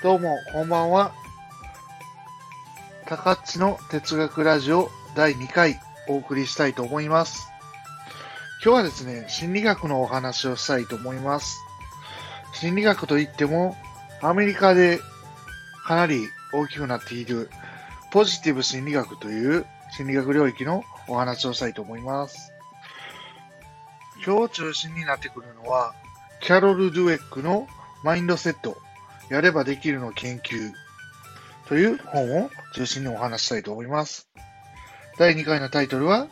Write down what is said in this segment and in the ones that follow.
どうも、こんばんは。高っちの哲学ラジオ第2回お送りしたいと思います。今日はですね、心理学のお話をしたいと思います。心理学といっても、アメリカでかなり大きくなっているポジティブ心理学という心理学領域のお話をしたいと思います。今日中心になってくるのは、キャロル・ドゥエックのマインドセット、やればできるの研究という本を中心にお話したいと思います。第2回のタイトルは、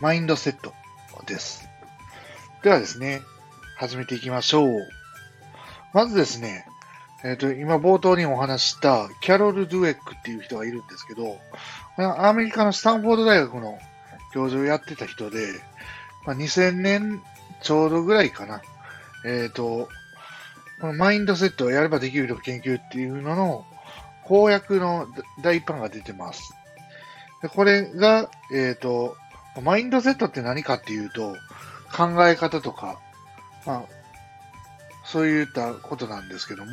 マインドセットです。ではですね、始めていきましょう。まずですね、えっ、と、今冒頭にお話したキャロル・ドゥエックっていう人がいるんですけど、アメリカのスタンフォード大学の教授をやってた人で、まあ、2000年ちょうどぐらいかな。えっ、と、このマインドセットをやればできるの研究っていうのの公約の第一版が出てます。でこれが、えっ、と、マインドセットって何かっていうと、考え方とか、まあ、そういったことなんですけども、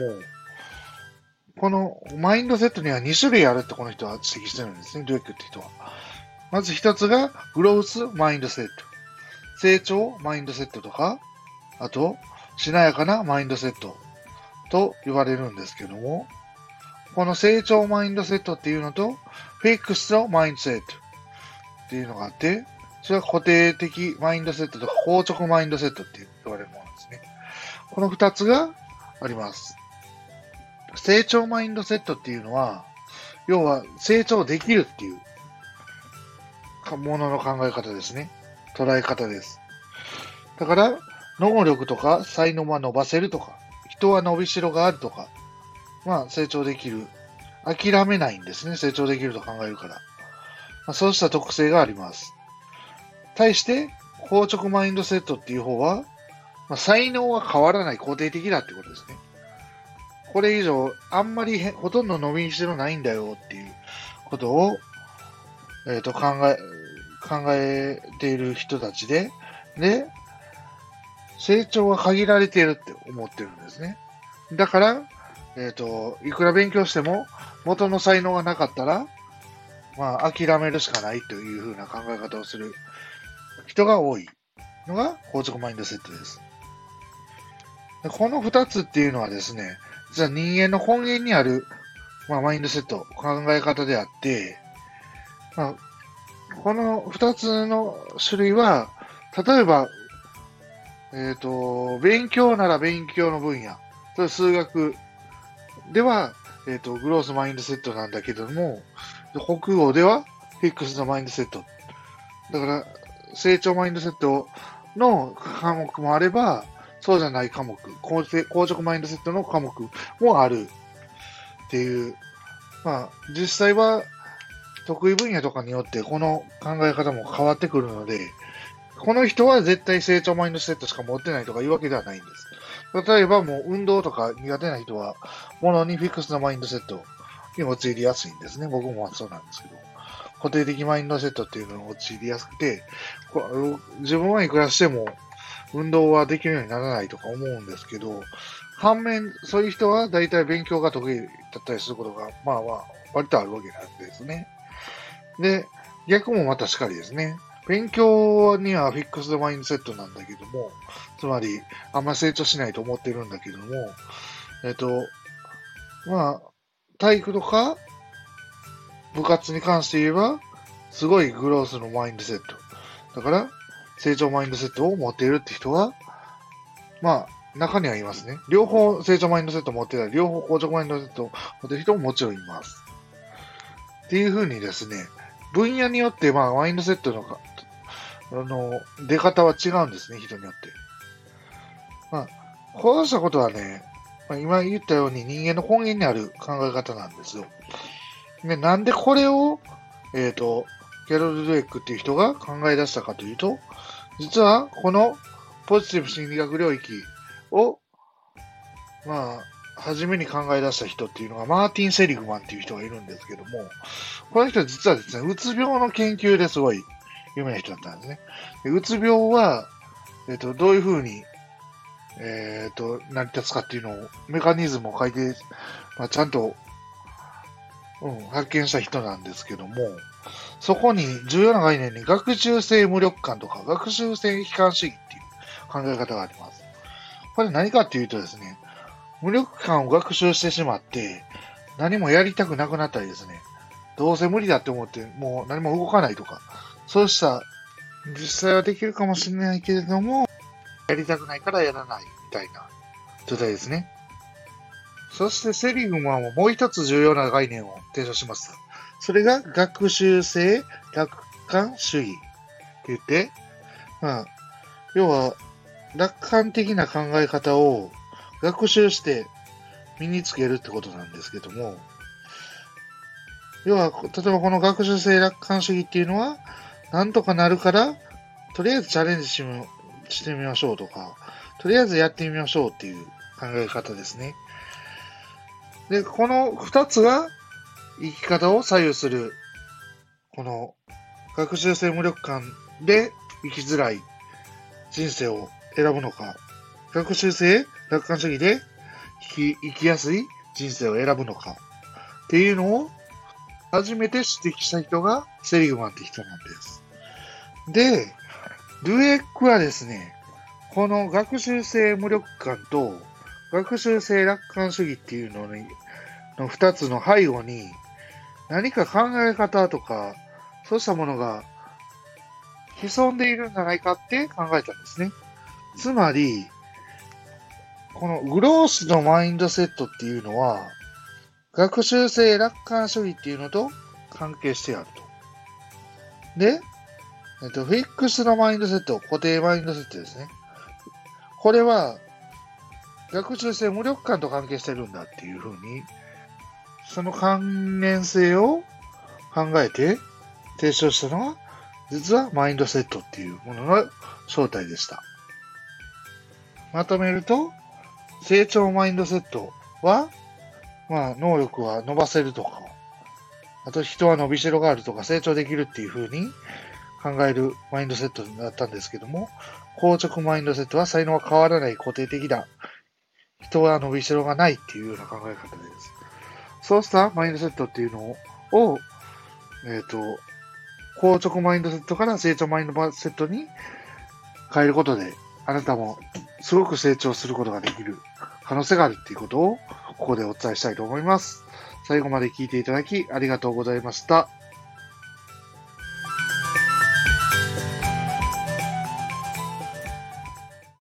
このマインドセットには2種類あるってこの人は指摘してるんですね、ドゥエックって人は。まず一つが、グロースマインドセット。成長マインドセットとか、あと、しなやかなマインドセットと言われるんですけども、この成長マインドセットっていうのと、フィックスのマインドセットっていうのがあって、それは固定的マインドセットとか硬直マインドセットって言われるものですね。この二つがあります。成長マインドセットっていうのは、要は成長できるっていうものの考え方ですね。捉え方です。だから、能力とか才能は伸ばせるとか、人は伸びしろがあるとか、まあ成長できる。諦めないんですね。成長できると考えるから。まあ、そうした特性があります。対して、硬直マインドセットっていう方は、まあ、才能は変わらない肯定的だってことですね。これ以上、あんまりほとんど伸びしろないんだよっていうことを、えっ、と、考え、考えている人たちで、で、成長は限られているって思ってるんですね。だから、えっ、と、いくら勉強しても、元の才能がなかったら、まあ、諦めるしかないというふうな考え方をする人が多いのが、硬直マインドセットです。でこの二つっていうのはですね、実は人間の根源にある、まあ、マインドセット、考え方であって、まあ、この二つの種類は、例えば、えっ、と、勉強なら勉強の分野、それ数学では、えっ、と、グロースマインドセットなんだけども、国語ではフィックスのマインドセット。だから、成長マインドセットの科目もあれば、そうじゃない科目、硬直マインドセットの科目もある。っていう、まあ、実際は得意分野とかによってこの考え方も変わってくるので、この人は絶対成長マインドセットしか持ってないとかいうわけではないんです。例えばもう運動とか苦手な人は、ものにフィックスのマインドセットに陥りやすいんですね。僕もそうなんですけど。固定的マインドセットっていうのに陥りやすくて、自分はいくらしても運動はできるようにならないとか思うんですけど、反面、そういう人は大体勉強が得意だったりすることが、まあまあ、割とあるわけなんですね。で、逆もまたしかりですね。勉強にはフィックスドマインドセットなんだけども、つまり、あんま成長しないと思ってるんだけども、えっと、まあ、体育とか、部活に関して言えば、すごいグロースのマインドセット。だから、成長マインドセットを持っているって人は、まあ、中にはいますね。両方成長マインドセット持ってたり、両方硬直マインドセット持ってる人ももちろんいます。っていう風にですね、分野によって、まあ、マインドセットの、あの、出方は違うんですね、人によって。まあ、こうしたことはね、まあ、今言ったように人間の根源にある考え方なんですよ。でなんでこれを、えっ、と、ギャロル・ドエックっていう人が考え出したかというと、実はこのポジティブ心理学領域を、まあ、初めに考え出した人っていうのがマーティン・セリグマンっていう人がいるんですけども、この人は実はですね、うつ病の研究ですごい有名な人だったんですね。でうつ病は、えっ、と、どういうふうに、えっ、と、成り立つかっていうのを、メカニズムを書いて、まあ、ちゃんと、うん、発見した人なんですけども、そこに重要な概念に学習性無力感とか学習性悲観主義っていう考え方があります。これ何かっていうとですね、無力感を学習してしまって、何もやりたくなくなったりですね、どうせ無理だって思ってもう何も動かないとか、そうした実際はできるかもしれないけれども、やりたくないからやらないみたいな状態ですね。そしてセリグマももう一つ重要な概念を提唱します。それが学習性楽観主義って言って、まあ、要は楽観的な考え方を学習して身につけるってことなんですけども、要は、例えばこの学習性楽観主義っていうのは、なんとかなるから、とりあえずチャレンジししてみましょうとか、とりあえずやってみましょうっていう考え方ですね。で、この二つが生き方を左右する、この学習性無力感で生きづらい人生を選ぶのか、学習性楽観主義で生き生きやすい人生を選ぶのかっていうのを初めて指摘した人がセリグマンって人なんです。で、ルエックはですね、この学習性無力感と学習性楽観主義っていうのに、の二つの背後に何か考え方とか、そうしたものが潜んでいるんじゃないかって考えたんですね。つまり、このグロースのマインドセットっていうのは、学習性楽観主義っていうのと関係してあると。で、えっと、フィックスのマインドセット、固定マインドセットですね。これは、学習性無力感と関係してるんだっていうふうに、その関連性を考えて提唱したのは、実はマインドセットっていうものの正体でした。まとめると、成長マインドセットは、まあ、能力は伸ばせるとか、あと人は伸びしろがあるとか成長できるっていう風に考えるマインドセットだったんですけども、硬直マインドセットは才能は変わらない固定的だ。人は伸びしろがないっていうような考え方です。そうしたマインドセットっていうのを、えっ、ー、と、硬直マインドセットから成長マインドセットに変えることで、あなたもすごく成長することができる可能性があるっていうことをここでお伝えしたいと思います。最後まで聞いていただきありがとうございました。